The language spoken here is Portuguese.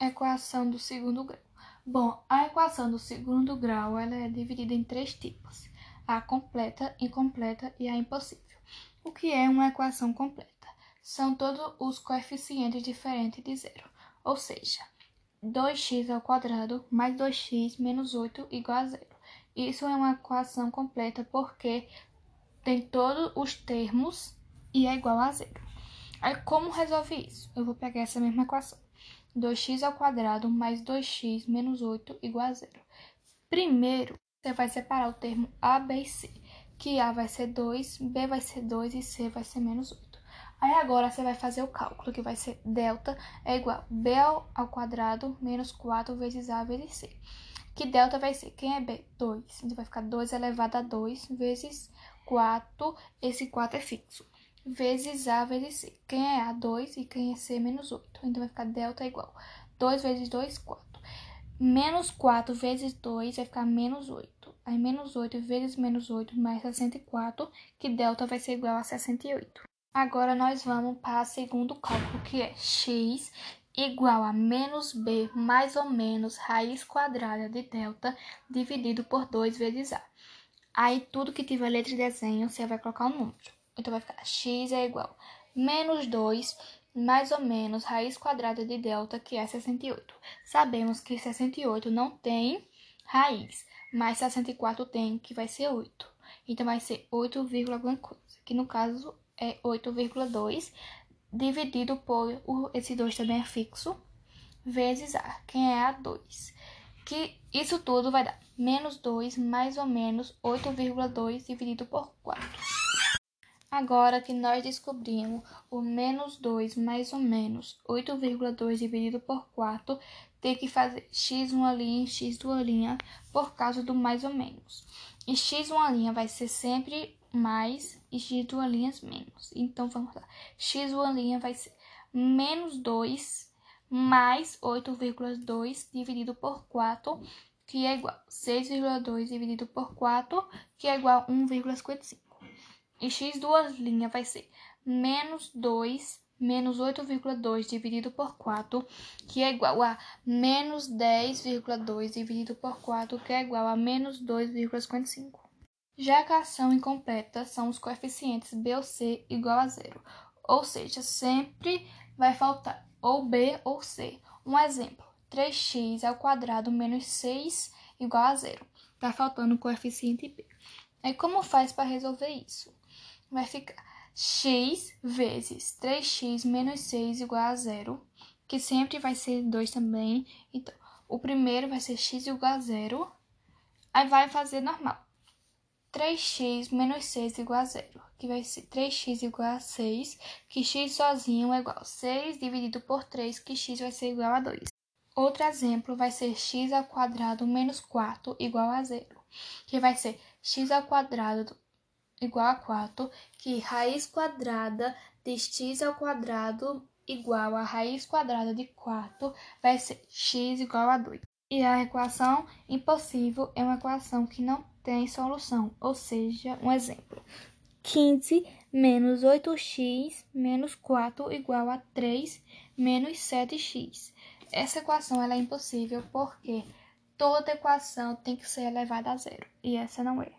Equação do segundo grau. Bom, a equação do segundo grau ela é dividida em três tipos: a completa, incompleta e a impossível. O que é uma equação completa? São todos os coeficientes diferentes de zero, ou seja, 2x ao quadrado mais 2x menos 8 igual a zero. Isso é uma equação completa porque tem todos os termos e é igual a zero. Aí, como resolve isso? Eu vou pegar essa mesma equação. 2x ao quadrado mais 2x menos 8 igual a zero. Primeiro, você vai separar o termo A, B e C, que A vai ser 2, B vai ser 2 e C vai ser menos 8. Aí agora você vai fazer o cálculo, que vai ser delta é igual a B ao quadrado menos 4 vezes A vezes C. Que delta vai ser, quem é B? 2. Então vai ficar 2 elevado a 2 vezes 4, esse 4 é fixo vezes A vezes C. Quem é A? 2 e quem é C? Menos 8. Então, vai ficar delta igual 2 vezes 2, 4. Menos 4 vezes 2 vai ficar menos 8. Aí, menos 8 vezes menos 8 mais 64, que delta vai ser igual a 68. Agora, nós vamos para o segundo cálculo, que é x igual a menos b mais ou menos raiz quadrada de delta dividido por 2 vezes a. Aí, tudo que tiver letra de desenho, você vai colocar um número. Então vai ficar x é igual a menos 2 mais ou menos raiz quadrada de delta, que é 68. Sabemos que 68 não tem raiz, mas 64 tem, que vai ser 8. Então vai ser 8, alguma coisa, que no caso é 8,2 dividido por esse 2 também é fixo, vezes A, quem é A2. Que isso tudo vai dar menos 2 mais ou menos 8,2 dividido por 4. Agora que nós descobrimos o menos 2 mais ou menos 8,2 dividido por 4, tem que fazer x uma linha e x duas linhas por causa do mais ou menos. E x uma linha vai ser sempre mais e x duas linhas menos. Então, vamos lá. x uma linha vai ser menos 2 mais 8,2 dividido por 4, que é igual a 6,2 dividido por 4, que é igual a 1,55. E x duas linhas vai ser menos 2 menos 8,2 dividido por 4, que é igual a menos 10,2 dividido por 4, que é igual a menos 2,55. Já a equação incompleta são os coeficientes b ou c igual a zero, ou seja, sempre vai faltar ou b ou c. Um exemplo, 3x ao quadrado menos 6 igual a zero. Está faltando o coeficiente b. Aí como faz para resolver isso? Vai ficar x vezes 3x menos 6 igual a zero, que sempre vai ser 2 também. Então, o primeiro vai ser x igual a zero, aí vai fazer normal. 3x menos 6 igual a zero, que vai ser 3x igual a 6, que x sozinho é igual a 6 dividido por 3, que x vai ser igual a 2. Outro exemplo vai ser x ao quadrado menos 4 igual a zero, que vai ser x ao quadrado igual a 4, que raiz quadrada de x ao quadrado igual a raiz quadrada de 4 vai ser x igual a 2. E a equação impossível é uma equação que não tem solução, ou seja, um exemplo. 15 menos 8x menos 4 igual a 3 menos 7x. Essa equação ela é impossível porque toda equação tem que ser elevada a zero, e essa não é.